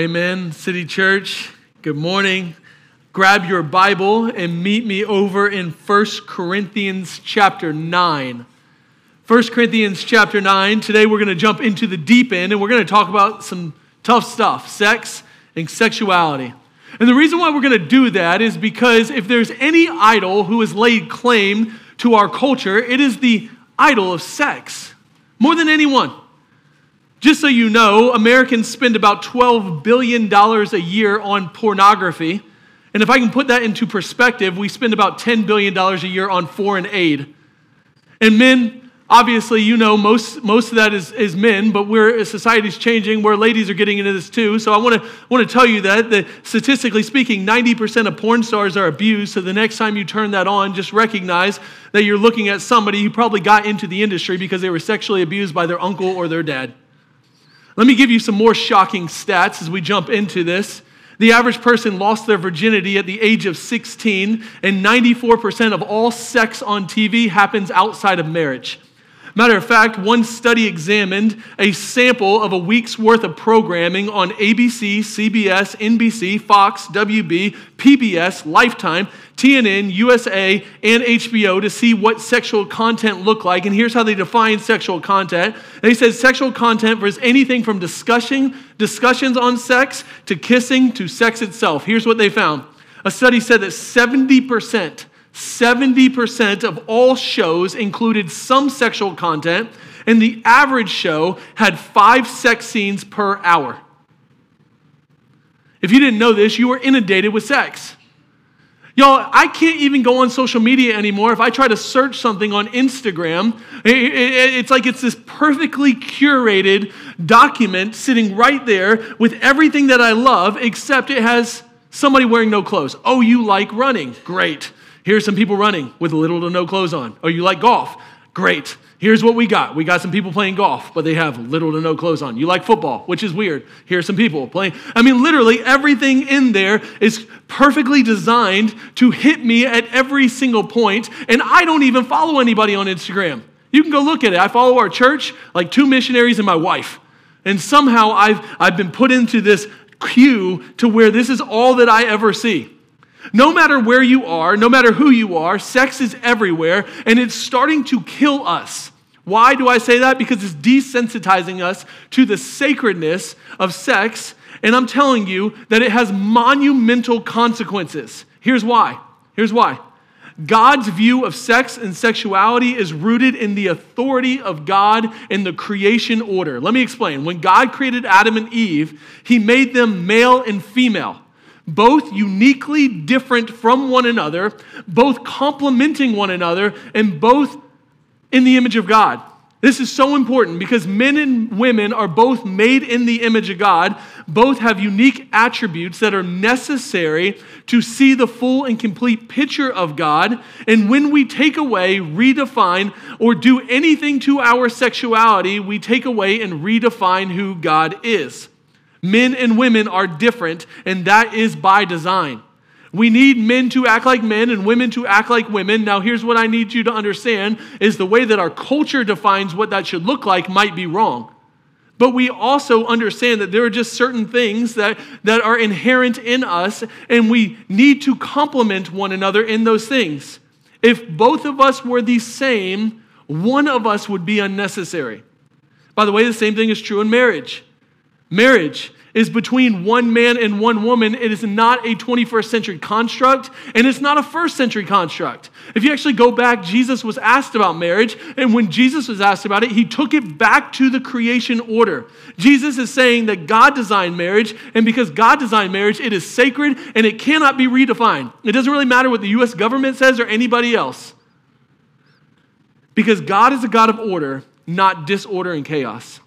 Amen. City Church, good morning. Grab your Bible and meet me over in 1 Corinthians chapter 9. 1 Corinthians chapter 9. Today we're going to jump into the deep end and we're going to talk about some tough stuff sex and sexuality. And the reason why we're going to do that is because if there's any idol who has laid claim to our culture, it is the idol of sex, more than anyone. Just so you know, Americans spend about $12 billion a year on pornography. And if I can put that into perspective, we spend about $10 billion a year on foreign aid. And men, obviously, you know, most, most of that is, is men, but we're, society's changing where ladies are getting into this too. So I want to want to tell you that, that statistically speaking, 90% of porn stars are abused. So the next time you turn that on, just recognize that you're looking at somebody who probably got into the industry because they were sexually abused by their uncle or their dad. Let me give you some more shocking stats as we jump into this. The average person lost their virginity at the age of 16, and 94% of all sex on TV happens outside of marriage. Matter of fact, one study examined a sample of a week's worth of programming on ABC, CBS, NBC, Fox, WB, PBS, Lifetime, TNN, USA, and HBO to see what sexual content looked like. And here's how they define sexual content. They said sexual content was anything from discussing, discussions on sex to kissing to sex itself. Here's what they found. A study said that 70% 70% of all shows included some sexual content, and the average show had five sex scenes per hour. If you didn't know this, you were inundated with sex. Y'all, I can't even go on social media anymore. If I try to search something on Instagram, it's like it's this perfectly curated document sitting right there with everything that I love, except it has somebody wearing no clothes. Oh, you like running? Great. Here's some people running with little to no clothes on. Oh, you like golf? Great. Here's what we got. We got some people playing golf, but they have little to no clothes on. You like football, which is weird. Here's some people playing. I mean, literally everything in there is perfectly designed to hit me at every single point, and I don't even follow anybody on Instagram. You can go look at it. I follow our church, like two missionaries and my wife. And somehow I've, I've been put into this queue to where this is all that I ever see. No matter where you are, no matter who you are, sex is everywhere and it's starting to kill us. Why do I say that? Because it's desensitizing us to the sacredness of sex. And I'm telling you that it has monumental consequences. Here's why. Here's why. God's view of sex and sexuality is rooted in the authority of God in the creation order. Let me explain. When God created Adam and Eve, he made them male and female both uniquely different from one another, both complementing one another, and both in the image of God. This is so important because men and women are both made in the image of God. Both have unique attributes that are necessary to see the full and complete picture of God. And when we take away, redefine, or do anything to our sexuality, we take away and redefine who God is. Men and women are different, and that is by design. We need men to act like men and women to act like women. Now, here's what I need you to understand is the way that our culture defines what that should look like might be wrong. But we also understand that there are just certain things that, that are inherent in us, and we need to complement one another in those things. If both of us were the same, one of us would be unnecessary. By the way, the same thing is true in marriage. Marriage is between one man and one woman. It is not a 21st century construct, and it's not a first century construct. If you actually go back, Jesus was asked about marriage, and when Jesus was asked about it, he took it back to the creation order. Jesus is saying that God designed marriage, and because God designed marriage, it is sacred and it cannot be redefined. It doesn't really matter what the US government says or anybody else. Because God is a God of order, not disorder and chaos.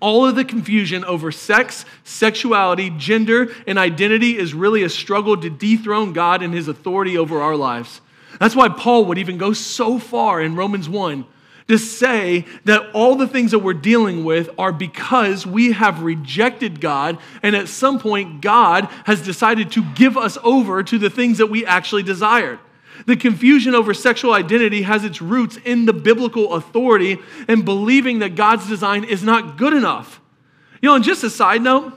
All of the confusion over sex, sexuality, gender, and identity is really a struggle to dethrone God and his authority over our lives. That's why Paul would even go so far in Romans 1 to say that all the things that we're dealing with are because we have rejected God, and at some point, God has decided to give us over to the things that we actually desired. The confusion over sexual identity has its roots in the biblical authority and believing that God's design is not good enough. You know, and just a side note,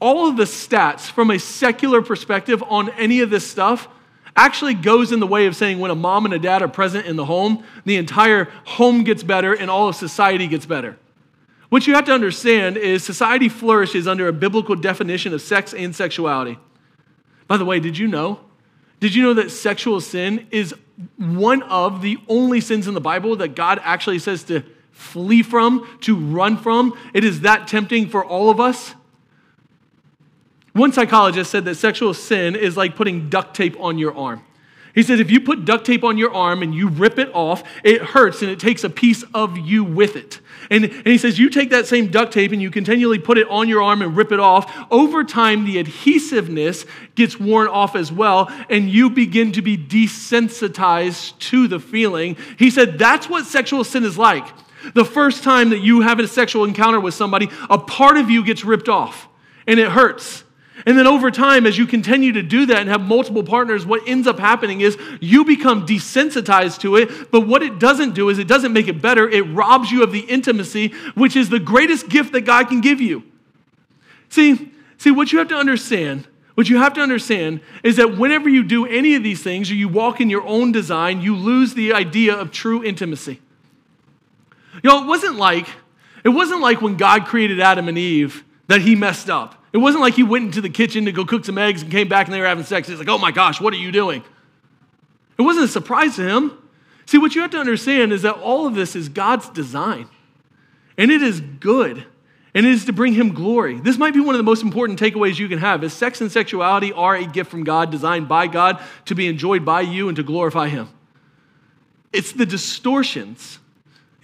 all of the stats from a secular perspective on any of this stuff actually goes in the way of saying when a mom and a dad are present in the home, the entire home gets better and all of society gets better. What you have to understand is society flourishes under a biblical definition of sex and sexuality. By the way, did you know? Did you know that sexual sin is one of the only sins in the Bible that God actually says to flee from, to run from? It is that tempting for all of us. One psychologist said that sexual sin is like putting duct tape on your arm. He says, if you put duct tape on your arm and you rip it off, it hurts and it takes a piece of you with it. And, and he says you take that same duct tape and you continually put it on your arm and rip it off. Over time, the adhesiveness gets worn off as well, and you begin to be desensitized to the feeling. He said that's what sexual sin is like. The first time that you have a sexual encounter with somebody, a part of you gets ripped off and it hurts. And then over time, as you continue to do that and have multiple partners, what ends up happening is you become desensitized to it. But what it doesn't do is it doesn't make it better, it robs you of the intimacy, which is the greatest gift that God can give you. See, see, what you have to understand, what you have to understand is that whenever you do any of these things or you walk in your own design, you lose the idea of true intimacy. You know, it wasn't like, it wasn't like when God created Adam and Eve that he messed up. It wasn't like he went into the kitchen to go cook some eggs and came back and they were having sex. He's like, oh my gosh, what are you doing? It wasn't a surprise to him. See, what you have to understand is that all of this is God's design, and it is good, and it is to bring him glory. This might be one of the most important takeaways you can have is sex and sexuality are a gift from God, designed by God to be enjoyed by you and to glorify him. It's the distortions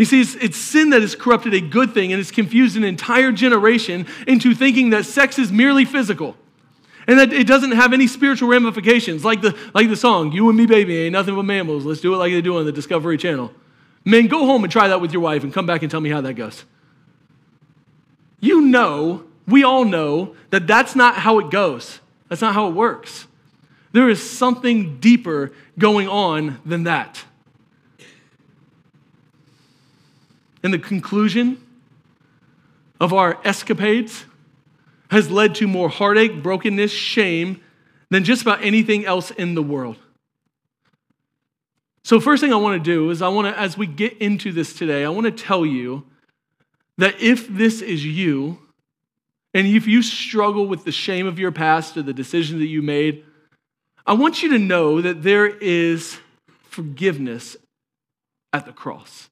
you see, it's, it's, sin that has corrupted a good thing and has confused an entire generation into thinking that sex is merely physical and that it doesn't have any spiritual ramifications. Like the, like the song, You and Me, Baby, Ain't Nothing But Mammals. Let's do it like they do on the Discovery Channel. Men, go home and try that with your wife and come back and tell me how that goes. You know, we all know that that's not how it goes, that's not how it works. There is something deeper going on than that. And the conclusion of our escapades has led to more heartache, brokenness, shame than just about anything else in the world. So, first thing I want to do is I want to, as we get into this today, I want to tell you that if this is you, and if you struggle with the shame of your past or the decision that you made, I want you to know that there is forgiveness at the cross.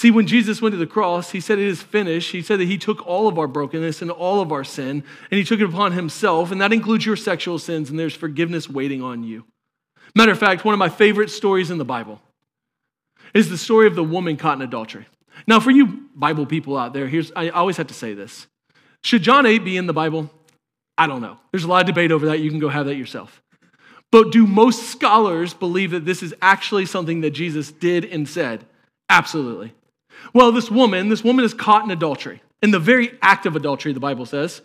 See, when Jesus went to the cross, he said, It is finished. He said that he took all of our brokenness and all of our sin, and he took it upon himself, and that includes your sexual sins, and there's forgiveness waiting on you. Matter of fact, one of my favorite stories in the Bible is the story of the woman caught in adultery. Now, for you Bible people out there, here's I always have to say this. Should John 8 be in the Bible? I don't know. There's a lot of debate over that. You can go have that yourself. But do most scholars believe that this is actually something that Jesus did and said? Absolutely. Well, this woman, this woman is caught in adultery, in the very act of adultery, the Bible says.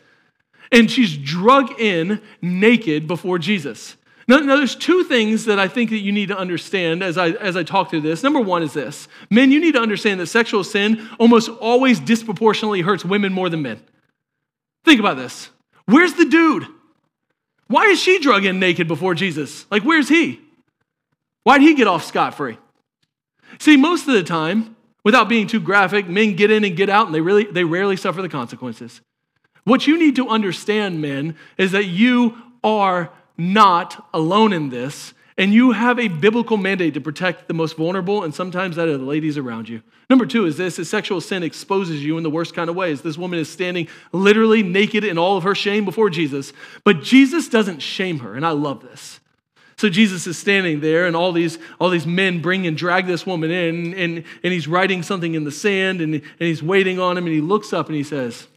And she's drug in naked before Jesus. Now, now, there's two things that I think that you need to understand as I, as I talk through this. Number one is this men, you need to understand that sexual sin almost always disproportionately hurts women more than men. Think about this. Where's the dude? Why is she drug in naked before Jesus? Like, where's he? Why'd he get off scot free? See, most of the time, Without being too graphic, men get in and get out, and they, really, they rarely suffer the consequences. What you need to understand, men, is that you are not alone in this, and you have a biblical mandate to protect the most vulnerable, and sometimes that are the ladies around you. Number two is this is sexual sin exposes you in the worst kind of ways. This woman is standing literally naked in all of her shame before Jesus, but Jesus doesn't shame her, and I love this. So Jesus is standing there, and all these, all these men bring and drag this woman in, and, and he's writing something in the sand, and, and he's waiting on him, and he looks up and he says,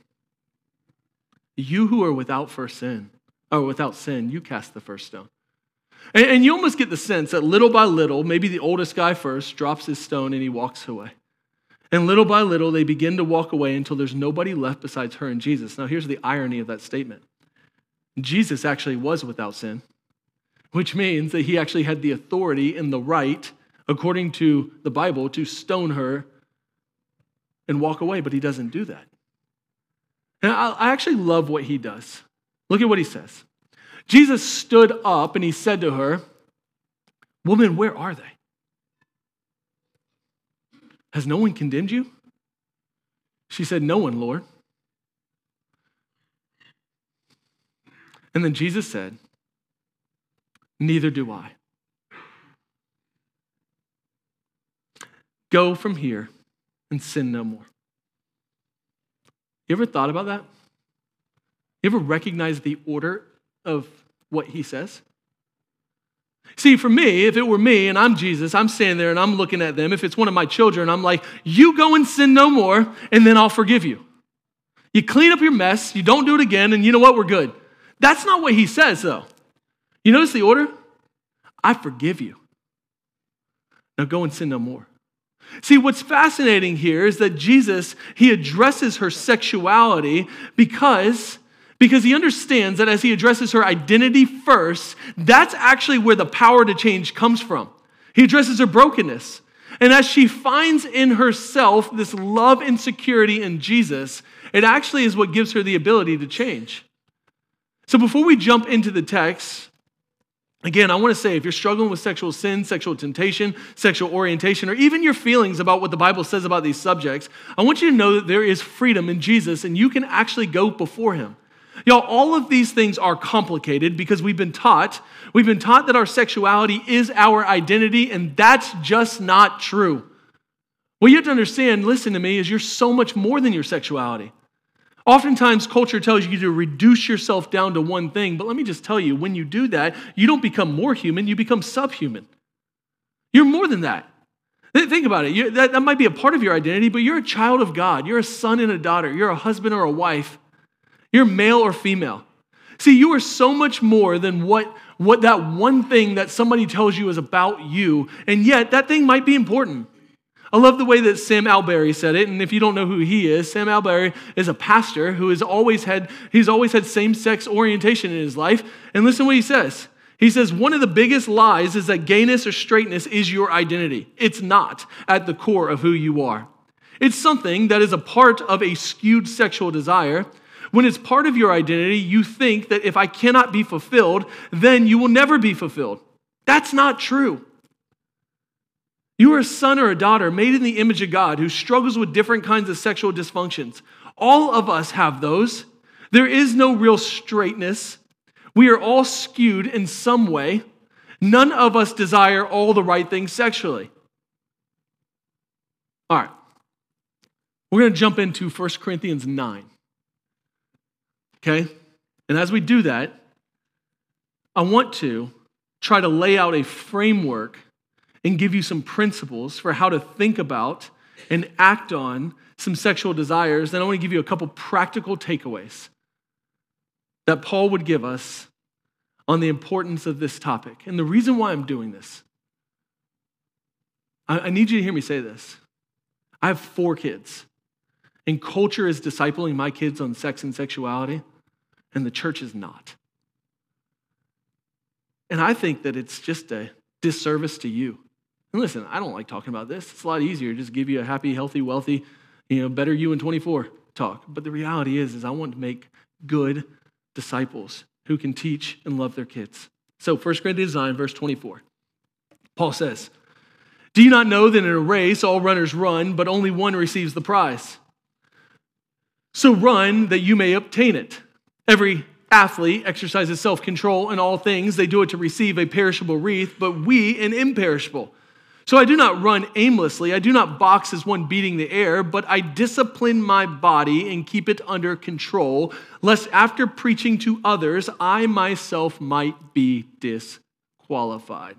You who are without first sin, or without sin, you cast the first stone. And, and you almost get the sense that little by little, maybe the oldest guy first drops his stone and he walks away. And little by little, they begin to walk away until there's nobody left besides her and Jesus. Now, here's the irony of that statement Jesus actually was without sin which means that he actually had the authority and the right, according to the Bible, to stone her and walk away, but he doesn't do that. And I actually love what he does. Look at what he says. Jesus stood up and he said to her, Woman, where are they? Has no one condemned you? She said, No one, Lord. And then Jesus said, Neither do I. Go from here and sin no more. You ever thought about that? You ever recognize the order of what he says? See, for me, if it were me and I'm Jesus, I'm standing there and I'm looking at them. If it's one of my children, I'm like, you go and sin no more, and then I'll forgive you. You clean up your mess, you don't do it again, and you know what? We're good. That's not what he says, though. You notice the order? I forgive you. Now go and sin no more. See, what's fascinating here is that Jesus, he addresses her sexuality because, because he understands that as he addresses her identity first, that's actually where the power to change comes from. He addresses her brokenness. And as she finds in herself this love and security in Jesus, it actually is what gives her the ability to change. So before we jump into the text, Again, I want to say if you're struggling with sexual sin, sexual temptation, sexual orientation, or even your feelings about what the Bible says about these subjects, I want you to know that there is freedom in Jesus and you can actually go before him. Y'all, all of these things are complicated because we've been taught, we've been taught that our sexuality is our identity, and that's just not true. What you have to understand, listen to me, is you're so much more than your sexuality. Oftentimes, culture tells you to reduce yourself down to one thing, but let me just tell you when you do that, you don't become more human, you become subhuman. You're more than that. Think about it. That, that might be a part of your identity, but you're a child of God. You're a son and a daughter. You're a husband or a wife. You're male or female. See, you are so much more than what, what that one thing that somebody tells you is about you, and yet that thing might be important. I love the way that Sam Allberry said it, and if you don't know who he is, Sam Allberry is a pastor who has always had he's always had same-sex orientation in his life. And listen what he says. He says one of the biggest lies is that gayness or straightness is your identity. It's not at the core of who you are. It's something that is a part of a skewed sexual desire. When it's part of your identity, you think that if I cannot be fulfilled, then you will never be fulfilled. That's not true. You are a son or a daughter made in the image of God who struggles with different kinds of sexual dysfunctions. All of us have those. There is no real straightness. We are all skewed in some way. None of us desire all the right things sexually. All right. We're going to jump into 1 Corinthians 9. Okay? And as we do that, I want to try to lay out a framework and give you some principles for how to think about and act on some sexual desires, then I want to give you a couple practical takeaways that Paul would give us on the importance of this topic. And the reason why I'm doing this, I, I need you to hear me say this. I have four kids, and culture is discipling my kids on sex and sexuality, and the church is not. And I think that it's just a disservice to you and listen, I don't like talking about this. It's a lot easier just give you a happy, healthy, wealthy, you know, better you in 24 talk. But the reality is, is I want to make good disciples who can teach and love their kids. So 1 Corinthians 9, verse 24. Paul says, Do you not know that in a race all runners run, but only one receives the prize? So run that you may obtain it. Every athlete exercises self control in all things. They do it to receive a perishable wreath, but we an imperishable. So I do not run aimlessly. I do not box as one beating the air, but I discipline my body and keep it under control, lest after preaching to others, I myself might be disqualified.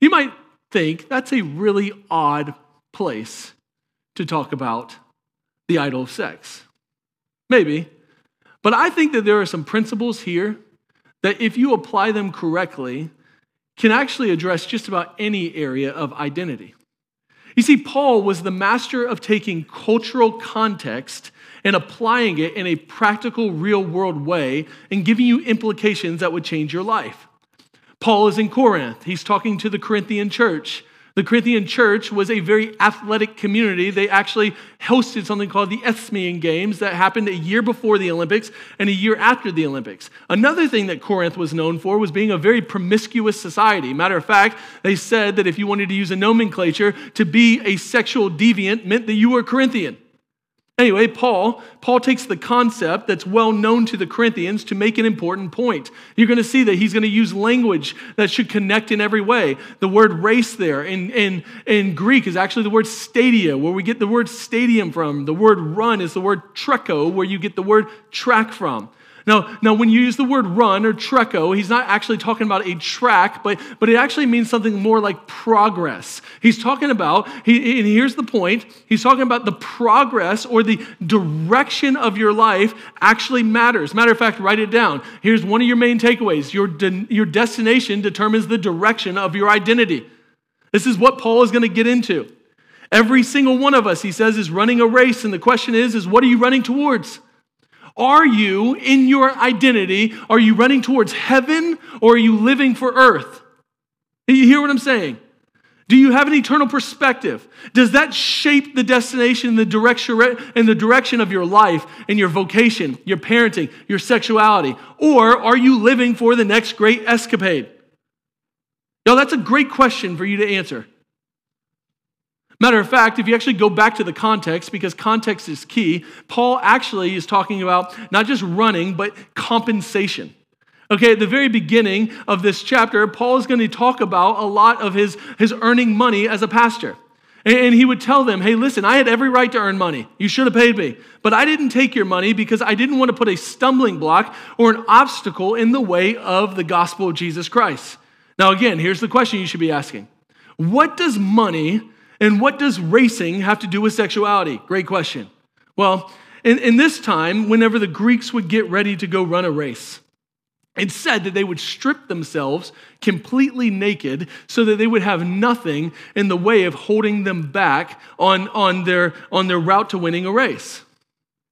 You might think that's a really odd place to talk about the idol of sex. Maybe. But I think that there are some principles here that if you apply them correctly, can actually address just about any area of identity. You see, Paul was the master of taking cultural context and applying it in a practical, real world way and giving you implications that would change your life. Paul is in Corinth. He's talking to the Corinthian church. The Corinthian church was a very athletic community. They actually hosted something called the Isthmian Games that happened a year before the Olympics and a year after the Olympics. Another thing that Corinth was known for was being a very promiscuous society. Matter of fact, they said that if you wanted to use a nomenclature, to be a sexual deviant meant that you were Corinthian. Anyway, Paul, Paul takes the concept that's well known to the Corinthians to make an important point. You're going to see that he's going to use language that should connect in every way. The word race there in, in, in Greek is actually the word stadia, where we get the word stadium from. The word run is the word trecho, where you get the word track from. Now, now, when you use the word run or trecho, he's not actually talking about a track, but, but it actually means something more like progress. He's talking about, he, and here's the point, he's talking about the progress or the direction of your life actually matters. Matter of fact, write it down. Here's one of your main takeaways your, de, your destination determines the direction of your identity. This is what Paul is going to get into. Every single one of us, he says, is running a race, and the question is, is what are you running towards? Are you, in your identity, are you running towards heaven or are you living for earth? You hear what I'm saying? Do you have an eternal perspective? Does that shape the destination and the direction and the direction of your life and your vocation, your parenting, your sexuality? Or are you living for the next great escapade? Now, that's a great question for you to answer. Matter of fact, if you actually go back to the context, because context is key, Paul actually is talking about not just running, but compensation. Okay, at the very beginning of this chapter, Paul is going to talk about a lot of his, his earning money as a pastor. And he would tell them, hey, listen, I had every right to earn money. You should have paid me. But I didn't take your money because I didn't want to put a stumbling block or an obstacle in the way of the gospel of Jesus Christ. Now, again, here's the question you should be asking What does money and what does racing have to do with sexuality? Great question. Well, in, in this time, whenever the Greeks would get ready to go run a race, it said that they would strip themselves completely naked so that they would have nothing in the way of holding them back on, on, their, on their route to winning a race.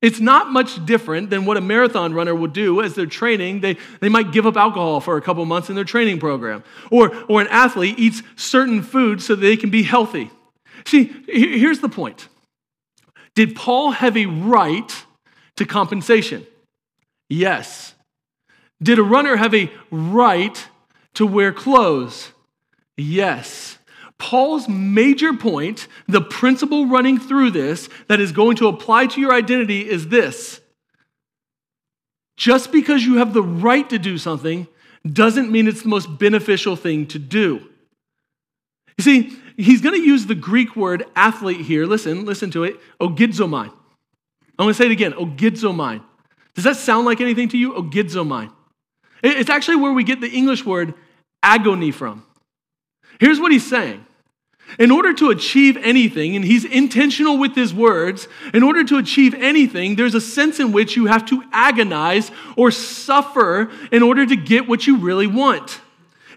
It's not much different than what a marathon runner would do as they're training. They, they might give up alcohol for a couple months in their training program. Or, or an athlete eats certain foods so that they can be healthy. See, here's the point Did Paul have a right to compensation? Yes. Did a runner have a right to wear clothes? Yes. Paul's major point, the principle running through this that is going to apply to your identity is this. Just because you have the right to do something doesn't mean it's the most beneficial thing to do. You see, he's going to use the Greek word athlete here. Listen, listen to it. Ogizomai. I'm going to say it again. Ogizomai. Does that sound like anything to you? Ogizomai. It's actually where we get the English word agony from. Here's what he's saying. In order to achieve anything, and he's intentional with his words, in order to achieve anything, there's a sense in which you have to agonize or suffer in order to get what you really want.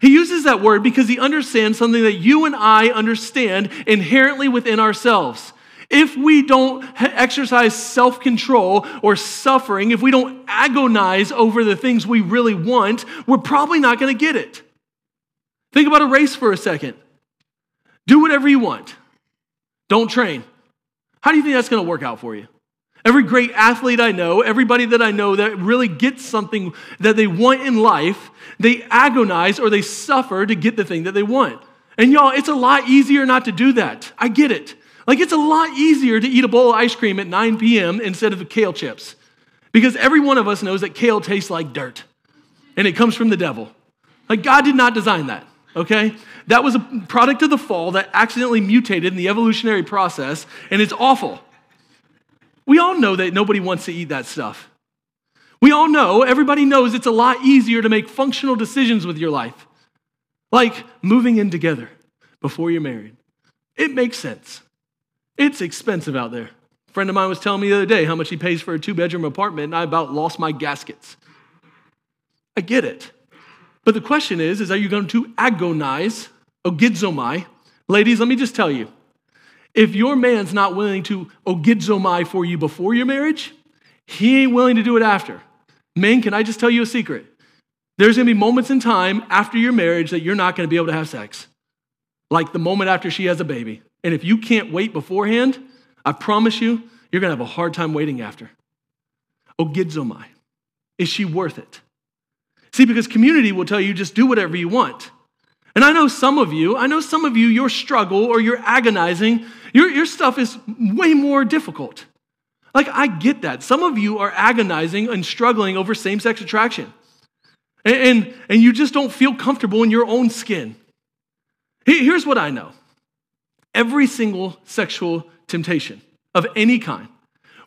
He uses that word because he understands something that you and I understand inherently within ourselves. If we don't exercise self control or suffering, if we don't agonize over the things we really want, we're probably not going to get it. Think about a race for a second. Do whatever you want, don't train. How do you think that's going to work out for you? Every great athlete I know, everybody that I know that really gets something that they want in life, they agonize or they suffer to get the thing that they want. And y'all, it's a lot easier not to do that. I get it. Like, it's a lot easier to eat a bowl of ice cream at 9 p.m. instead of kale chips. Because every one of us knows that kale tastes like dirt and it comes from the devil. Like, God did not design that, okay? That was a product of the fall that accidentally mutated in the evolutionary process, and it's awful. We all know that nobody wants to eat that stuff. We all know, everybody knows it's a lot easier to make functional decisions with your life, like moving in together before you're married. It makes sense. It's expensive out there. A friend of mine was telling me the other day how much he pays for a two bedroom apartment, and I about lost my gaskets. I get it. But the question is, is are you going to agonize, ogizomai? Ladies, let me just tell you, if your man's not willing to ogizomai for you before your marriage, he ain't willing to do it after. Men, can I just tell you a secret? There's gonna be moments in time after your marriage that you're not gonna be able to have sex. like the moment after she has a baby. And if you can't wait beforehand, I promise you, you're to have a hard time waiting after. Ogizomai. Is she worth it? See, because community will tell you just do whatever you want. And I know some of you, I know some of you, your struggle or your agonizing, your, your stuff is way more difficult. Like, I get that. Some of you are agonizing and struggling over same sex attraction. And, and, and, you just don't feel comfortable in your own skin. Here's what I know every single sexual temptation of any kind,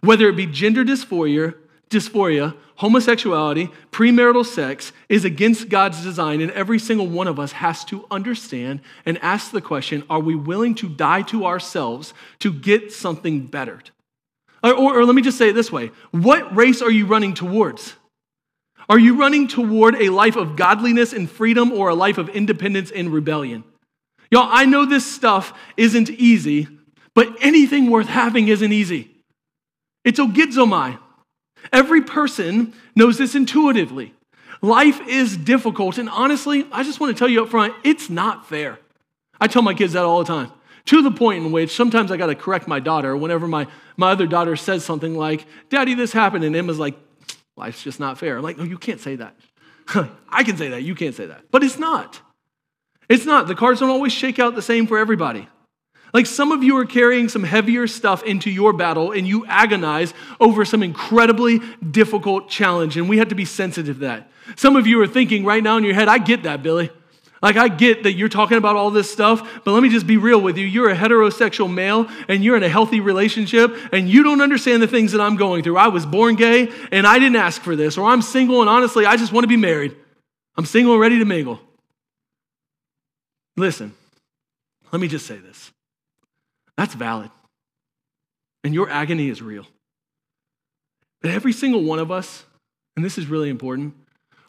whether it be gender dysphoria, dysphoria, homosexuality, premarital sex, is against God's design, and every single one of us has to understand and ask the question are we willing to die to ourselves to get something bettered? Or, or, or let me just say it this way what race are you running towards? Are you running toward a life of godliness and freedom or a life of independence and rebellion? Y'all, I know this stuff isn't easy, but anything worth having isn't easy. It's ogizomai. Every person knows this intuitively. Life is difficult, and honestly, I just want to tell you up front, it's not fair. I tell my kids that all the time. To the point in which sometimes I got to correct my daughter whenever my, my other daughter says something like, Daddy, this happened. And Emma's like, Life's just not fair. I'm like, no, you can't say that. I can say that. You can't say that. But it's not. It's not. The cards don't always shake out the same for everybody. Like some of you are carrying some heavier stuff into your battle and you agonize over some incredibly difficult challenge, and we have to be sensitive to that. Some of you are thinking right now in your head, I get that, Billy. Like, I get that you're talking about all this stuff, but let me just be real with you. You're a heterosexual male and you're in a healthy relationship and you don't understand the things that I'm going through. I was born gay and I didn't ask for this, or I'm single and honestly, I just want to be married. I'm single and ready to mingle. Listen, let me just say this that's valid. And your agony is real. But every single one of us, and this is really important,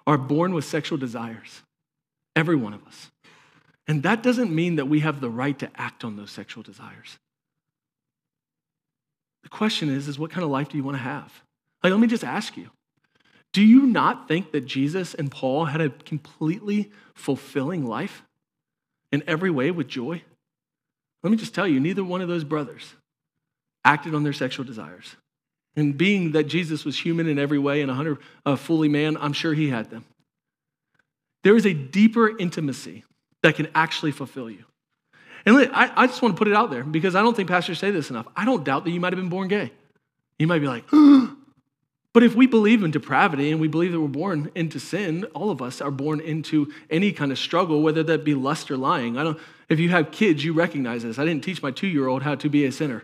are born with sexual desires. Every one of us. And that doesn't mean that we have the right to act on those sexual desires. The question is, is what kind of life do you want to have? Like, let me just ask you. Do you not think that Jesus and Paul had a completely fulfilling life in every way with joy? Let me just tell you, neither one of those brothers acted on their sexual desires. And being that Jesus was human in every way and a 100 uh, fully man, I'm sure he had them. There is a deeper intimacy that can actually fulfill you. And I, I just want to put it out there because I don't think pastors say this enough. I don't doubt that you might have been born gay. You might be like, but if we believe in depravity and we believe that we're born into sin, all of us are born into any kind of struggle, whether that be lust or lying. I don't, if you have kids, you recognize this. I didn't teach my two year old how to be a sinner,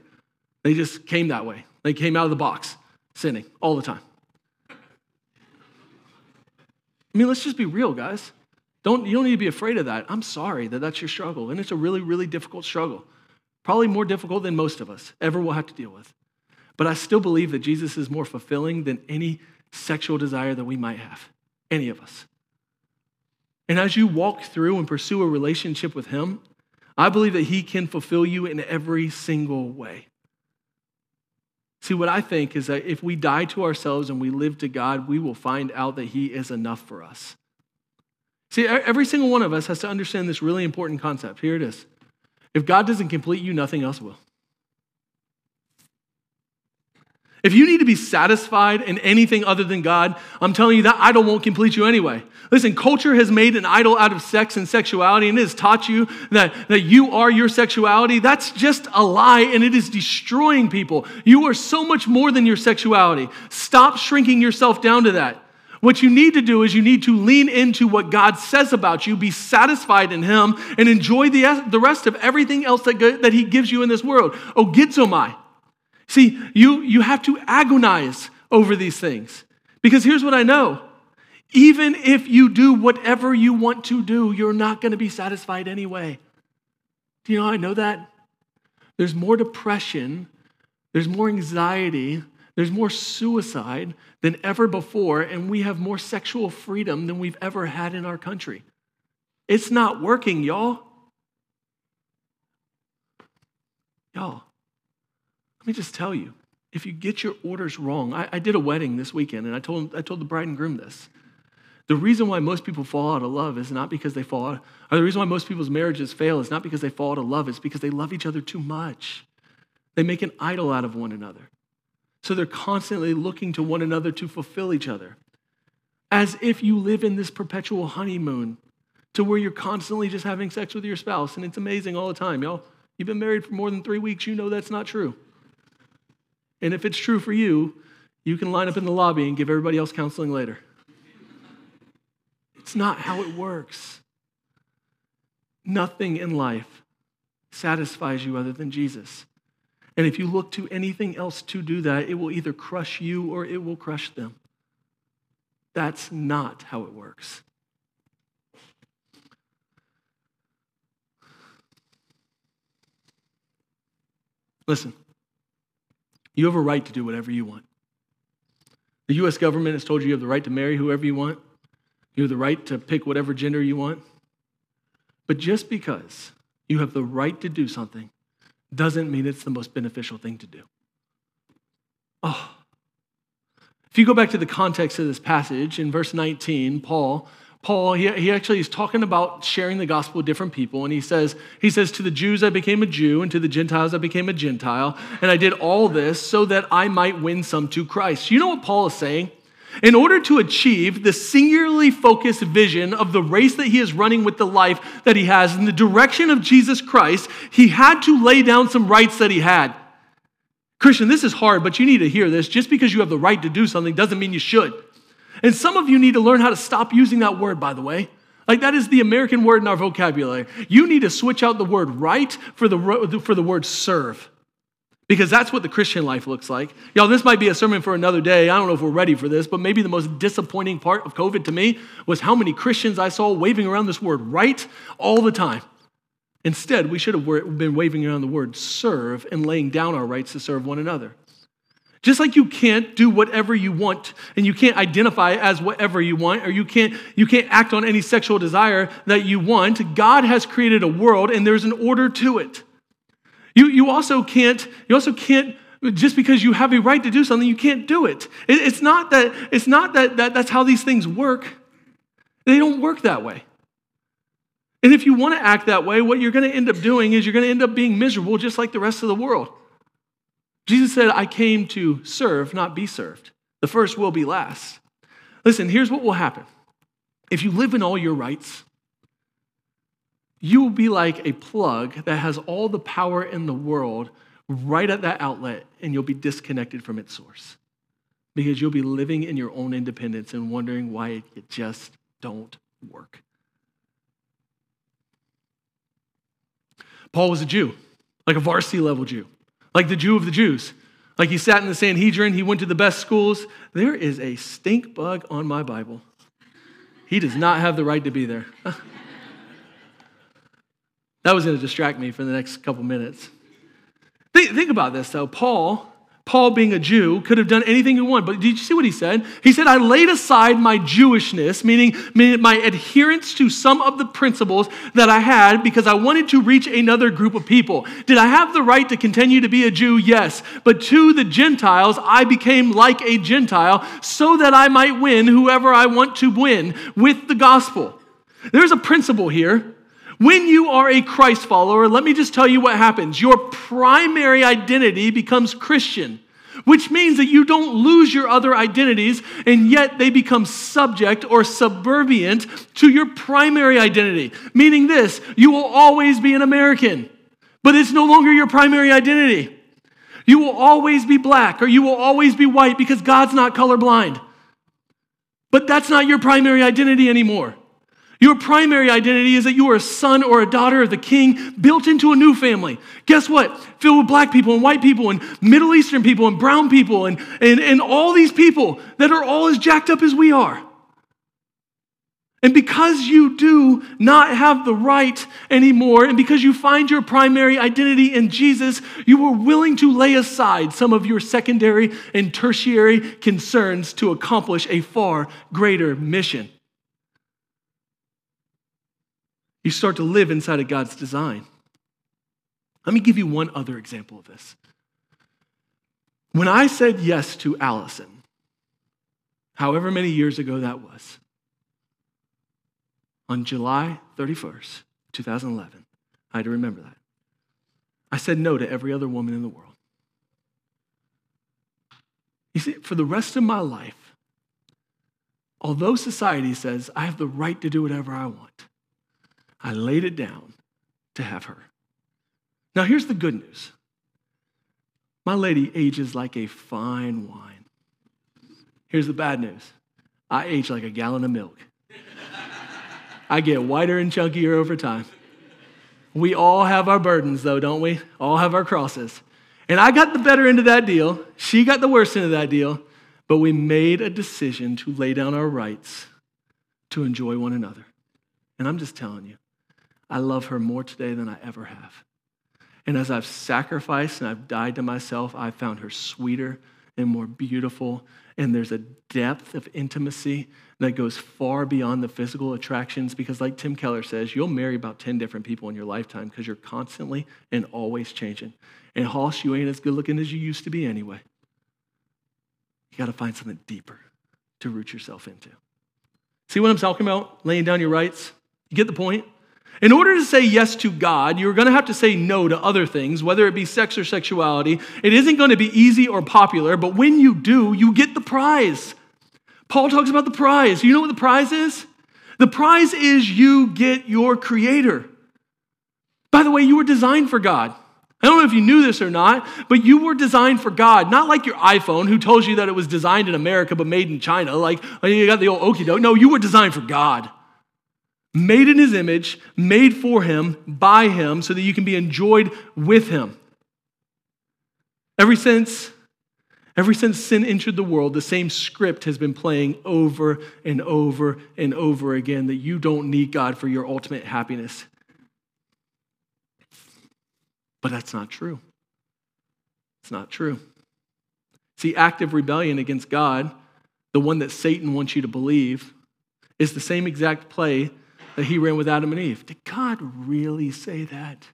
they just came that way. They came out of the box sinning all the time. I mean, let's just be real, guys. Don't, you don't need to be afraid of that. I'm sorry that that's your struggle, and it's a really, really difficult struggle. Probably more difficult than most of us ever will have to deal with. But I still believe that Jesus is more fulfilling than any sexual desire that we might have, any of us. And as you walk through and pursue a relationship with Him, I believe that He can fulfill you in every single way. See, what I think is that if we die to ourselves and we live to God, we will find out that He is enough for us. See, every single one of us has to understand this really important concept. Here it is. If God doesn't complete you, nothing else will. If you need to be satisfied in anything other than God, I'm telling you that idol won't complete you anyway. Listen, culture has made an idol out of sex and sexuality and it has taught you that, that you are your sexuality. That's just a lie and it is destroying people. You are so much more than your sexuality. Stop shrinking yourself down to that. What you need to do is you need to lean into what God says about you, be satisfied in Him, and enjoy the, the rest of everything else that, that He gives you in this world. Oh, Ogizomai. See, you, you have to agonize over these things. Because here's what I know even if you do whatever you want to do, you're not going to be satisfied anyway. Do you know I know that? There's more depression, there's more anxiety, there's more suicide than ever before, and we have more sexual freedom than we've ever had in our country. It's not working, y'all. Y'all, let me just tell you if you get your orders wrong, I, I, did a wedding this weekend and I told, I told the bride and groom this. The reason why most people fall out of love is not because they fall out, or the reason why most people's marriages fail is not because they fall out of love, it's because they love each other too much. They make an idol out of one another. So they're constantly looking to one another to fulfill each other. As if you live in this perpetual honeymoon to where you're constantly just having sex with your spouse and it's amazing all the time. Y'all, you've been married for more than three weeks, you know that's not true. And if it's true for you, you can line up in the lobby and give everybody else counseling later. It's not how it works. Nothing in life satisfies you other than Jesus. And if you look to anything else to do that, it will either crush you or it will crush them. That's not how it works. Listen, you have a right to do whatever you want. The US government has told you you have the right to marry whoever you want, you have the right to pick whatever gender you want. But just because you have the right to do something doesn't mean it's the most beneficial thing to do. Oh. If you go back to the context of this passage in verse 19, Paul Paul, he, he actually is talking about sharing the gospel with different people. And he says, he says, To the Jews I became a Jew, and to the Gentiles I became a Gentile. And I did all this so that I might win some to Christ. You know what Paul is saying? In order to achieve the singularly focused vision of the race that he is running with the life that he has in the direction of Jesus Christ, he had to lay down some rights that he had. Christian, this is hard, but you need to hear this. Just because you have the right to do something doesn't mean you should. And some of you need to learn how to stop using that word, by the way. Like that is the American word in our vocabulary. You need to switch out the word right for the, for the word serve. Because that's what the Christian life looks like. Y'all, this might be a sermon for another day. I don't know if we're ready for this, but maybe the most disappointing part of COVID to me was how many Christians I saw waving around this word right all the time. Instead, we should have been waving around the word serve and laying down our rights to serve one another. Just like you can't do whatever you want and you can't identify as whatever you want or you can't, you can't act on any sexual desire that you want, God has created a world and there's an order to it. You, you also can't, you also can't, just because you have a right to do something, you can't do it. it it's not that, it's not that, that that's how these things work. They don't work that way. And if you want to act that way, what you're going to end up doing is you're going to end up being miserable just like the rest of the world. Jesus said, I came to serve, not be served. The first will be last. Listen, here's what will happen. If you live in all your rights, you will be like a plug that has all the power in the world right at that outlet, and you'll be disconnected from its source because you'll be living in your own independence and wondering why it just don't work. Paul was a Jew, like a varsity level Jew like the Jew of the Jews. Like he sat in the Sanhedrin, he went to the best schools. There is a stink bug on my Bible. He does not have the right to be there. that was going to distract me for the next couple minutes. Think, think about this though. Paul Paul, being a Jew, could have done anything he wanted. But did you see what he said? He said, I laid aside my Jewishness, meaning, my adherence to some of the principles that I had because I wanted to reach another group of people. Did I have the right to continue to be a Jew? Yes. But to the Gentiles, I became like a Gentile so that I might win whoever I want to win with the gospel. There's a principle here when you are a Christ follower, let me just tell you what happens. Your primary identity becomes Christian, which means that you don't lose your other identities, and yet they become subject or subservient to your primary identity. Meaning this, you will always be an American, but it's no longer your primary identity. You will always be black or you will always be white because God's not colorblind. But that's not your primary identity anymore. Your primary identity is that you are a son or a daughter of the king built into a new family. Guess what? Filled with black people and white people and Middle Eastern people and brown people and, and, and all these people that are all as jacked up as we are. And because you do not have the right anymore, and because you find your primary identity in Jesus, you are willing to lay aside some of your secondary and tertiary concerns to accomplish a far greater mission. You start to live inside of God's design. Let me give you one other example of this. When I said yes to Allison, however many years ago that was, on July 31st, 2011. I had to remember that. I said no to every other woman in the world. You see, for the rest of my life, although society says I have the right to do whatever I want, I laid it down to have her. Now, here's the good news my lady ages like a fine wine. Here's the bad news I age like a gallon of milk. I get whiter and chunkier over time. We all have our burdens, though, don't we? All have our crosses. And I got the better end of that deal. She got the worst end of that deal. But we made a decision to lay down our rights to enjoy one another. And I'm just telling you, I love her more today than I ever have. And as I've sacrificed and I've died to myself, I've found her sweeter and more beautiful. And there's a depth of intimacy that goes far beyond the physical attractions because, like Tim Keller says, you'll marry about 10 different people in your lifetime because you're constantly and always changing. And Hoss, you ain't as good looking as you used to be anyway. You got to find something deeper to root yourself into. See what I'm talking about? Laying down your rights? You get the point? In order to say yes to God, you're going to have to say no to other things, whether it be sex or sexuality. It isn't going to be easy or popular, but when you do, you get the prize. Paul talks about the prize. You know what the prize is? The prize is you get your creator. By the way, you were designed for God. I don't know if you knew this or not, but you were designed for God. Not like your iPhone, who tells you that it was designed in America but made in China. Like oh, you got the old okey doke. No, you were designed for God made in his image, made for him, by him, so that you can be enjoyed with him. Ever since, ever since sin entered the world, the same script has been playing over and over and over again that you don't need God for your ultimate happiness. But that's not true. It's not true. See, active rebellion against God, the one that Satan wants you to believe, is the same exact play that he ran with Adam and Eve. Did God really say that?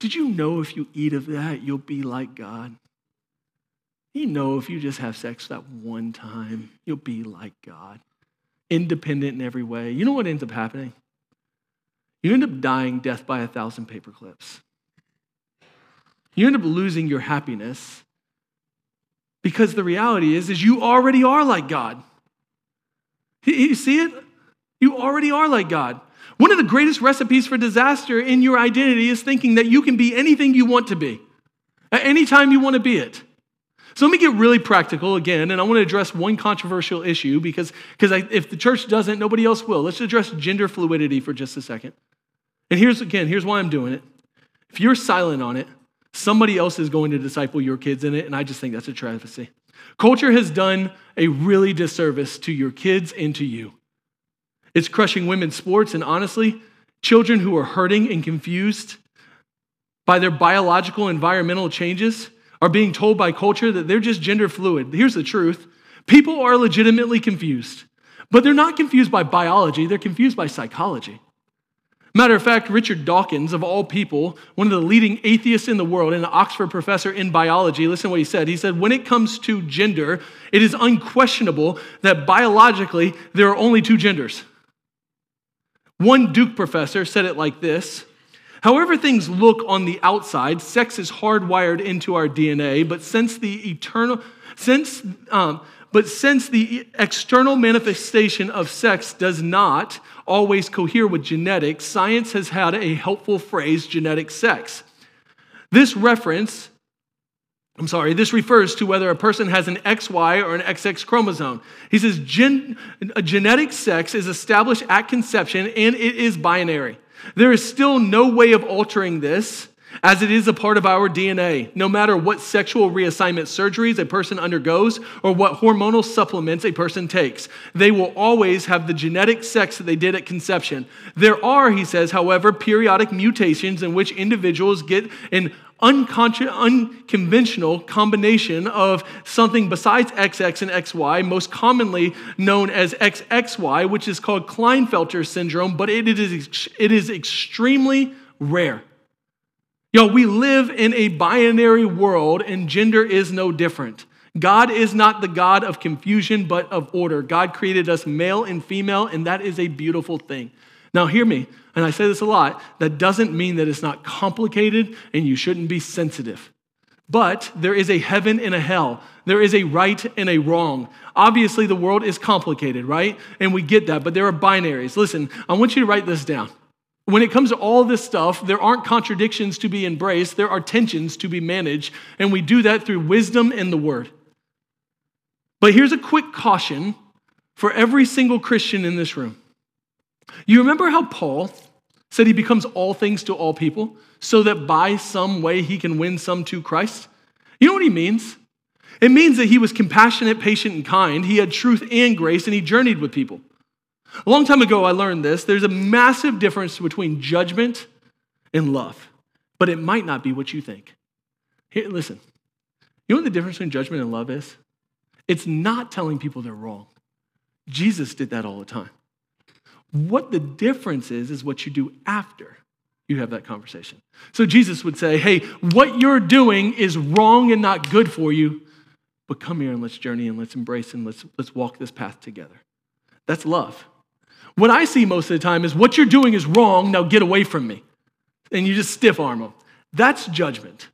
Did you know if you eat of that, you'll be like God? You know if you just have sex that one time, you'll be like God. Independent in every way. You know what ends up happening? You end up dying death by a thousand paper clips. You end up losing your happiness because the reality is, is you already are like God. You see it? You already are like God. One of the greatest recipes for disaster in your identity is thinking that you can be anything you want to be at any time you want to be it. So let me get really practical again, and I want to address one controversial issue because, because if the church doesn't, nobody else will. Let's address gender fluidity for just a second. And here's again, here's why I'm doing it. If you're silent on it, somebody else is going to disciple your kids in it, and I just think that's a travesty. Culture has done a really disservice to your kids and to you. It's crushing women's sports, and honestly, children who are hurting and confused by their biological environmental changes are being told by culture that they're just gender fluid. Here's the truth people are legitimately confused, but they're not confused by biology, they're confused by psychology. Matter of fact, Richard Dawkins, of all people, one of the leading atheists in the world and an Oxford professor in biology, listen to what he said. He said, When it comes to gender, it is unquestionable that biologically there are only two genders. One Duke professor said it like this However, things look on the outside, sex is hardwired into our DNA, but since the eternal, since, um, but since the external manifestation of sex does not always cohere with genetics, science has had a helpful phrase, genetic sex. This reference I'm sorry, this refers to whether a person has an XY or an XX chromosome. He says gen, genetic sex is established at conception and it is binary. There is still no way of altering this as it is a part of our DNA. No matter what sexual reassignment surgeries a person undergoes or what hormonal supplements a person takes, they will always have the genetic sex that they did at conception. There are, he says, however, periodic mutations in which individuals get an unconventional combination of something besides XX and XY, most commonly known as XXY, which is called Klinefelter syndrome, but it is, it is extremely rare. Yo, we live in a binary world and gender is no different. God is not the God of confusion, but of order. God created us male and female, and that is a beautiful thing. Now, hear me, and I say this a lot, that doesn't mean that it's not complicated and you shouldn't be sensitive. But there is a heaven and a hell. There is a right and a wrong. Obviously, the world is complicated, right? And we get that, but there are binaries. Listen, I want you to write this down. When it comes to all this stuff, there aren't contradictions to be embraced, there are tensions to be managed, and we do that through wisdom and the word. But here's a quick caution for every single Christian in this room. You remember how Paul said he becomes all things to all people so that by some way he can win some to Christ? You know what he means? It means that he was compassionate, patient, and kind. He had truth and grace, and he journeyed with people. A long time ago, I learned this. There's a massive difference between judgment and love, but it might not be what you think. Here, listen. You know what the difference between judgment and love is? It's not telling people they're wrong. Jesus did that all the time. What the difference is, is what you do after you have that conversation. So Jesus would say, Hey, what you're doing is wrong and not good for you, but come here and let's journey and let's embrace and let's, let's walk this path together. That's love. What I see most of the time is what you're doing is wrong, now get away from me. And you just stiff arm them. That's judgment.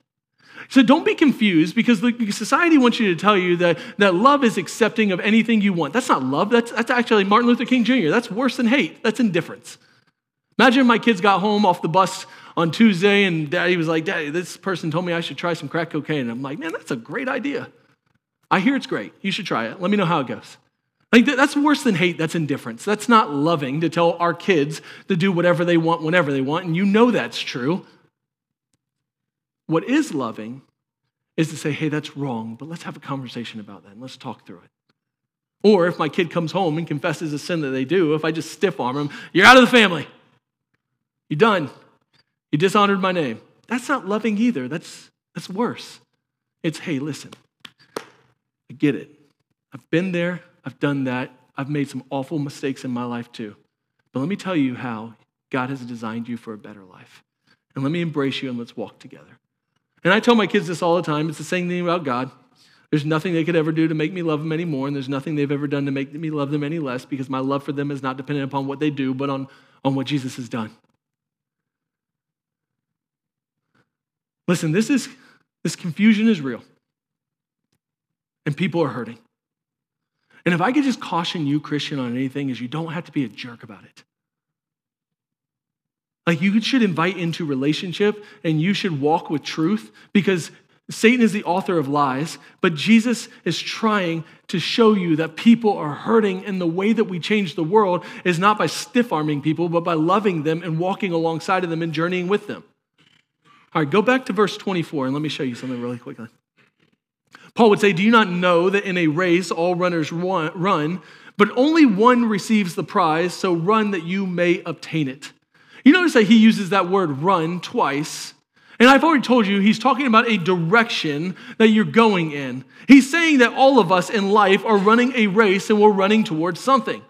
So don't be confused because the society wants you to tell you that, that love is accepting of anything you want. That's not love. That's, that's actually Martin Luther King Jr. That's worse than hate. That's indifference. Imagine my kids got home off the bus on Tuesday and daddy was like, Daddy, this person told me I should try some crack cocaine. And I'm like, Man, that's a great idea. I hear it's great. You should try it. Let me know how it goes. Like that's worse than hate. That's indifference. That's not loving to tell our kids to do whatever they want whenever they want. And you know that's true. What is loving is to say, hey, that's wrong, but let's have a conversation about that and let's talk through it. Or if my kid comes home and confesses a sin that they do, if I just stiff arm them, you're out of the family. You're done. You dishonored my name. That's not loving either. That's, that's worse. It's, hey, listen, I get it. I've been there. I've done that. I've made some awful mistakes in my life too. But let me tell you how God has designed you for a better life. And let me embrace you and let's walk together. And I tell my kids this all the time. It's the same thing about God. There's nothing they could ever do to make me love them anymore, and there's nothing they've ever done to make me love them any less because my love for them is not dependent upon what they do, but on, on what Jesus has done. Listen, this is this confusion is real. And people are hurting. And if I could just caution you, Christian, on anything, is you don't have to be a jerk about it. Like you should invite into relationship and you should walk with truth because Satan is the author of lies, but Jesus is trying to show you that people are hurting, and the way that we change the world is not by stiff arming people, but by loving them and walking alongside of them and journeying with them. All right, go back to verse 24 and let me show you something really quickly. Paul would say, Do you not know that in a race all runners run, but only one receives the prize, so run that you may obtain it? You notice that he uses that word run twice. And I've already told you, he's talking about a direction that you're going in. He's saying that all of us in life are running a race and we're running towards something.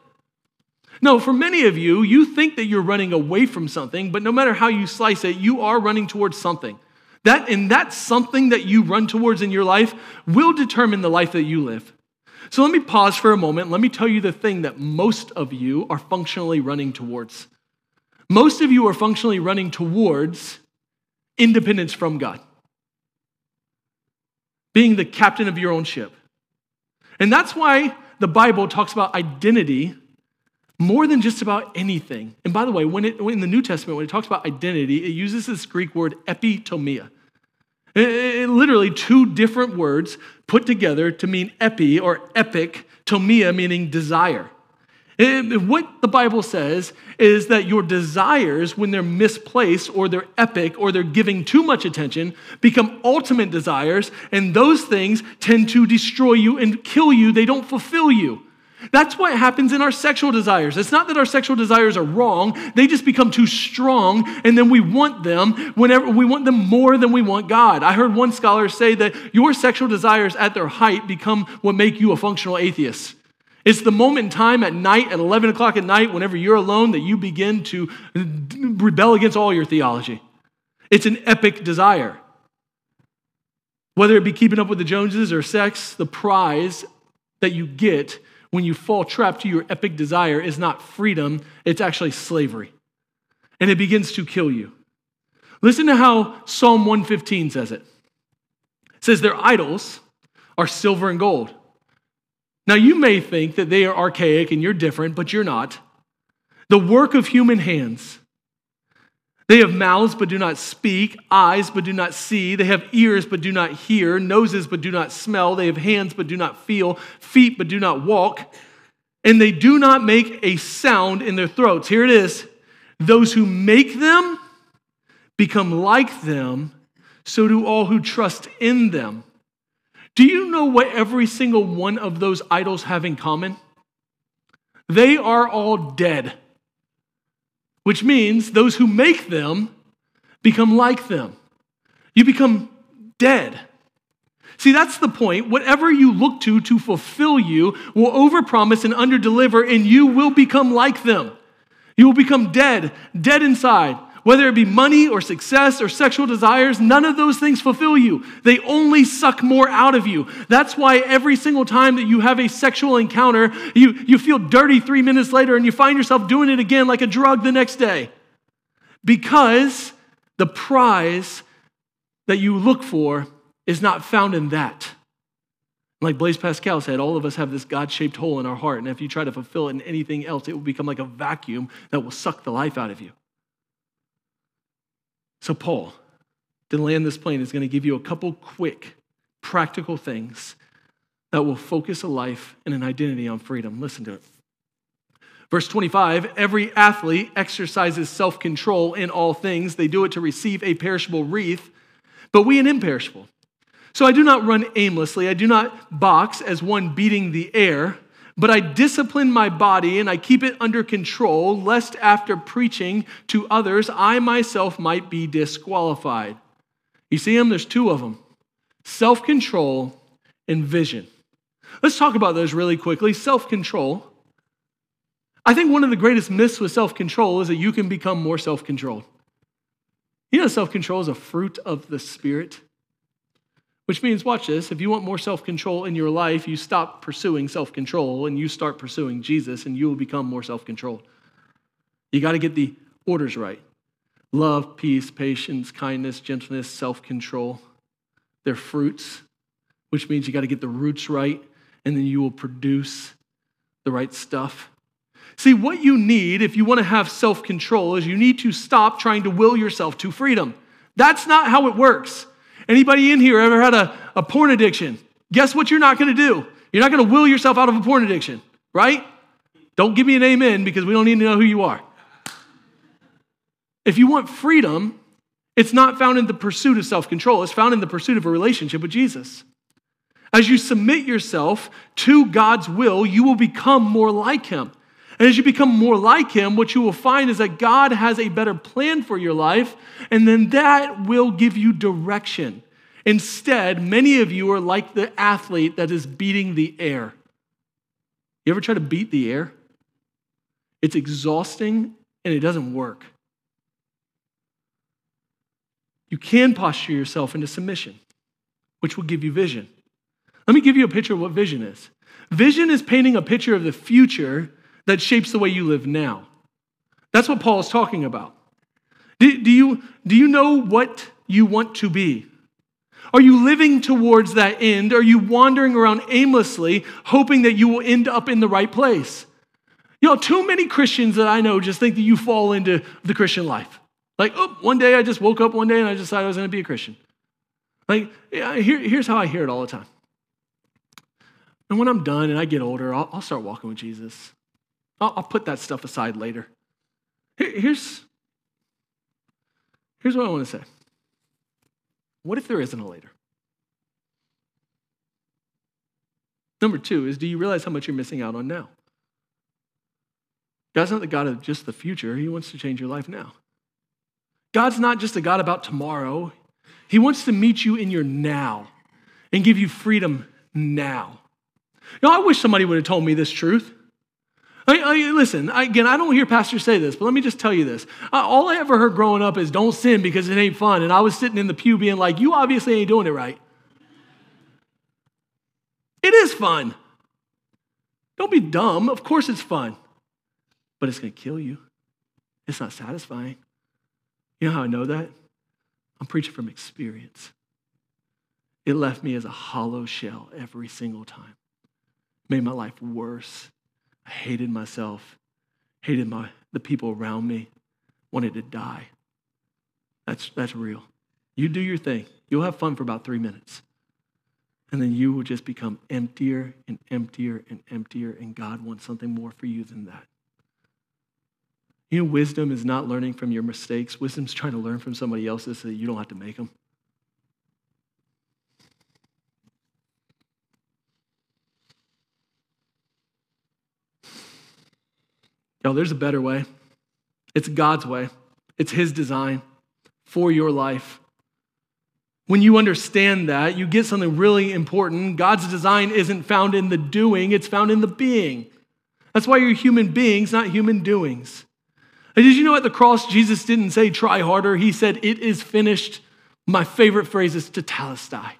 No, for many of you, you think that you're running away from something, but no matter how you slice it, you are running towards something. That and that something that you run towards in your life will determine the life that you live. So let me pause for a moment. Let me tell you the thing that most of you are functionally running towards. Most of you are functionally running towards independence from God, being the captain of your own ship. And that's why the Bible talks about identity more than just about anything. And by the way, when it, in the New Testament, when it talks about identity, it uses this Greek word epithymia. It, it, literally, two different words put together to mean epi or epic, tomia meaning desire. And what the Bible says is that your desires, when they're misplaced or they're epic or they're giving too much attention, become ultimate desires, and those things tend to destroy you and kill you. They don't fulfill you. That's what happens in our sexual desires. It's not that our sexual desires are wrong, they just become too strong, and then we want them whenever we want them more than we want God. I heard one scholar say that your sexual desires at their height become what make you a functional atheist. It's the moment in time at night, at 11 o'clock at night, whenever you're alone, that you begin to rebel against all your theology. It's an epic desire. Whether it be keeping up with the Joneses or sex, the prize that you get when you fall trapped to your epic desire is not freedom, it's actually slavery. And it begins to kill you. Listen to how Psalm 115 says it. It says, Their idols are silver and gold. Now, you may think that they are archaic and you're different, but you're not. The work of human hands. They have mouths but do not speak, eyes but do not see. They have ears but do not hear, noses but do not smell. They have hands but do not feel, feet but do not walk. And they do not make a sound in their throats. Here it is. Those who make them become like them, so do all who trust in them. Do you know what every single one of those idols have in common? They are all dead which means those who make them become like them. You become dead. See, that's the point. Whatever you look to to fulfill you will overpromise and underdeliver, and you will become like them. You will become dead, dead inside. Whether it be money or success or sexual desires, none of those things fulfill you. They only suck more out of you. That's why every single time that you have a sexual encounter, you, you feel dirty three minutes later and you find yourself doing it again like a drug the next day. Because the prize that you look for is not found in that. Like Blaise Pascal said, all of us have this God shaped hole in our heart, and if you try to fulfill it in anything else, it will become like a vacuum that will suck the life out of you. So, Paul, to land this plane, is going to give you a couple quick, practical things that will focus a life and an identity on freedom. Listen to it. Verse 25 Every athlete exercises self control in all things. They do it to receive a perishable wreath, but we an imperishable. So I do not run aimlessly. I do not box as one beating the air. But I discipline my body and I keep it under control, lest after preaching to others, I myself might be disqualified. You see them? There's two of them self control and vision. Let's talk about those really quickly. Self control. I think one of the greatest myths with self control is that you can become more self controlled. You know, self control is a fruit of the Spirit. Which means, watch this, if you want more self control in your life, you stop pursuing self control and you start pursuing Jesus, and you will become more self controlled. You got to get the orders right love, peace, patience, kindness, gentleness, self control. They're fruits, which means you got to get the roots right, and then you will produce the right stuff. See, what you need if you want to have self control is you need to stop trying to will yourself to freedom. That's not how it works. Anybody in here ever had a, a porn addiction? Guess what you're not going to do? You're not going to will yourself out of a porn addiction, right? Don't give me an amen because we don't need to know who you are. If you want freedom, it's not found in the pursuit of self control, it's found in the pursuit of a relationship with Jesus. As you submit yourself to God's will, you will become more like Him. And as you become more like Him, what you will find is that God has a better plan for your life, and then that will give you direction. Instead, many of you are like the athlete that is beating the air. You ever try to beat the air? It's exhausting and it doesn't work. You can posture yourself into submission, which will give you vision. Let me give you a picture of what vision is. Vision is painting a picture of the future that shapes the way you live now. That's what Paul is talking about. Do, do, you, do you know what you want to be? Are you living towards that end? Are you wandering around aimlessly, hoping that you will end up in the right place? You know, too many Christians that I know just think that you fall into the Christian life. Like, oh, one day I just woke up one day and I decided I was going to be a Christian. Like, yeah, here, here's how I hear it all the time. And when I'm done and I get older, I'll, I'll start walking with Jesus. I'll, I'll put that stuff aside later. Here's, here's what I want to say. What if there isn't a later? Number two is do you realize how much you're missing out on now? God's not the God of just the future, He wants to change your life now. God's not just a God about tomorrow, He wants to meet you in your now and give you freedom now. Know, I wish somebody would have told me this truth. I, I, listen, I, again, I don't hear pastors say this, but let me just tell you this. All I ever heard growing up is don't sin because it ain't fun. And I was sitting in the pew being like, you obviously ain't doing it right. It is fun. Don't be dumb. Of course it's fun, but it's going to kill you. It's not satisfying. You know how I know that? I'm preaching from experience. It left me as a hollow shell every single time. Made my life worse. I hated myself, hated my, the people around me, wanted to die. That's, that's real. You do your thing. You'll have fun for about three minutes. And then you will just become emptier and emptier and emptier, and God wants something more for you than that. You know, wisdom is not learning from your mistakes. Wisdom's trying to learn from somebody else's so that you don't have to make them. Yo, there's a better way. It's God's way, it's His design for your life. When you understand that, you get something really important. God's design isn't found in the doing, it's found in the being. That's why you're human beings, not human doings. And did you know at the cross, Jesus didn't say try harder? He said, It is finished. My favorite phrase is tetelestai.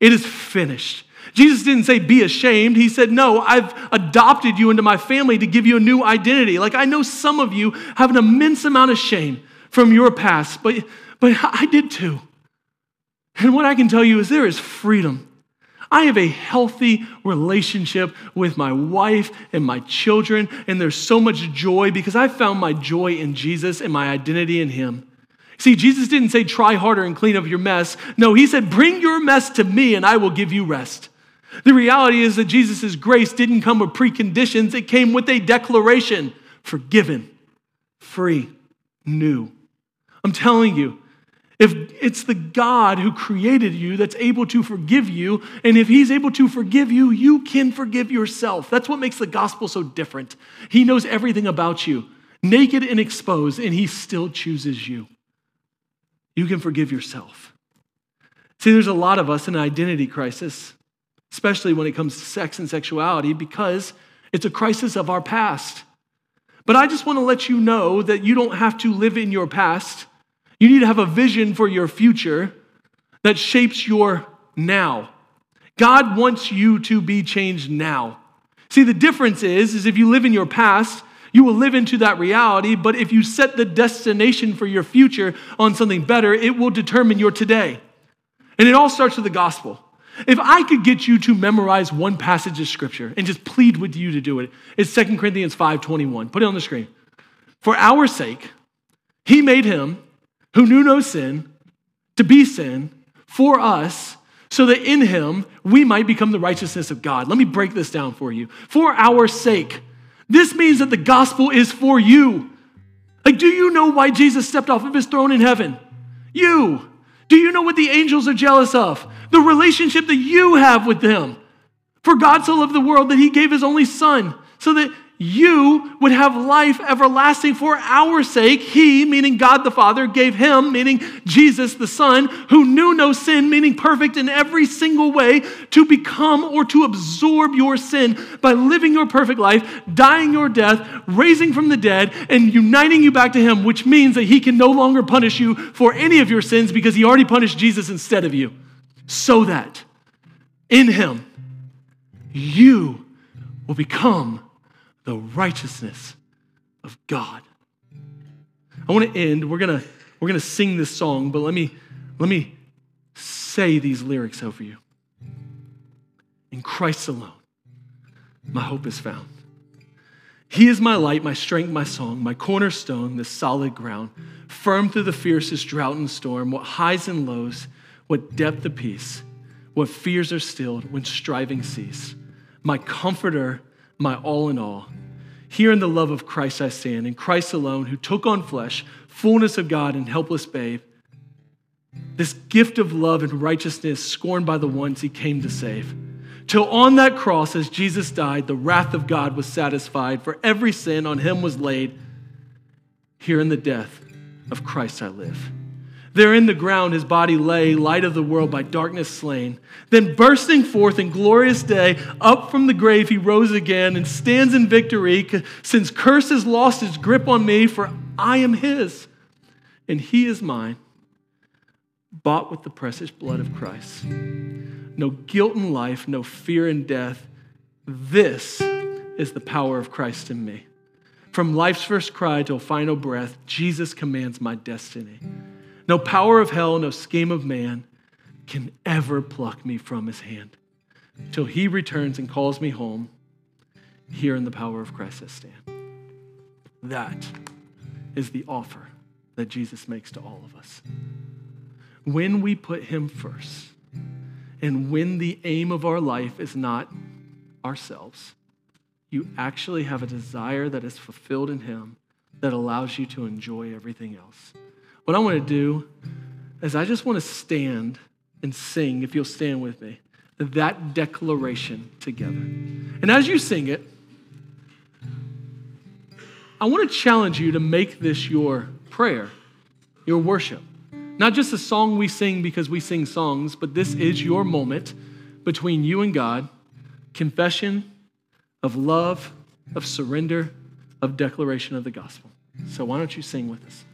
It is finished. Jesus didn't say be ashamed. He said, No, I've adopted you into my family to give you a new identity. Like I know some of you have an immense amount of shame from your past, but, but I did too. And what I can tell you is there is freedom. I have a healthy relationship with my wife and my children, and there's so much joy because I found my joy in Jesus and my identity in Him. See, Jesus didn't say, try harder and clean up your mess. No, He said, bring your mess to me and I will give you rest. The reality is that Jesus' grace didn't come with preconditions, it came with a declaration forgiven, free, new. I'm telling you, if it's the God who created you that's able to forgive you, and if He's able to forgive you, you can forgive yourself. That's what makes the gospel so different. He knows everything about you, naked and exposed, and He still chooses you. You can forgive yourself. See, there's a lot of us in an identity crisis, especially when it comes to sex and sexuality, because it's a crisis of our past. But I just want to let you know that you don't have to live in your past. You need to have a vision for your future that shapes your now. God wants you to be changed now. See, the difference is, is if you live in your past, you will live into that reality, but if you set the destination for your future on something better, it will determine your today. And it all starts with the gospel. If I could get you to memorize one passage of scripture and just plead with you to do it, it's 2 Corinthians 5:21. Put it on the screen. For our sake, he made him who knew no sin, to be sin for us, so that in him we might become the righteousness of God. Let me break this down for you. For our sake. This means that the gospel is for you. Like, do you know why Jesus stepped off of his throne in heaven? You. Do you know what the angels are jealous of? The relationship that you have with them. For God so loved the world that he gave his only son so that you would have life everlasting for our sake. He, meaning God the Father, gave him, meaning Jesus the Son, who knew no sin, meaning perfect in every single way, to become or to absorb your sin by living your perfect life, dying your death, raising from the dead, and uniting you back to him, which means that he can no longer punish you for any of your sins because he already punished Jesus instead of you. So that in him, you will become the righteousness of God. I want to end. We're going to we're going to sing this song, but let me let me say these lyrics over you. In Christ alone, my hope is found. He is my light, my strength, my song, my cornerstone, the solid ground, firm through the fiercest drought and storm, what highs and lows, what depth of peace, what fears are stilled when striving cease. My comforter my all in all. Here in the love of Christ I stand, in Christ alone, who took on flesh, fullness of God and helpless babe. This gift of love and righteousness scorned by the ones he came to save. Till on that cross, as Jesus died, the wrath of God was satisfied, for every sin on him was laid. Here in the death of Christ I live. There in the ground his body lay, light of the world by darkness slain. Then bursting forth in glorious day, up from the grave he rose again and stands in victory, since curse has lost its grip on me, for I am his, and he is mine, bought with the precious blood of Christ. no guilt in life, no fear in death. This is the power of Christ in me. From life's first cry till final breath, Jesus commands my destiny. No power of hell, no scheme of man can ever pluck me from his hand. Till he returns and calls me home, here in the power of Christ I stand. That is the offer that Jesus makes to all of us. When we put him first, and when the aim of our life is not ourselves, you actually have a desire that is fulfilled in Him that allows you to enjoy everything else. What I want to do is I just want to stand and sing, if you'll stand with me, that declaration together. And as you sing it, I want to challenge you to make this your prayer, your worship. Not just a song we sing because we sing songs, but this is your moment between you and God, confession of love, of surrender, of declaration of the gospel. So why don't you sing with us?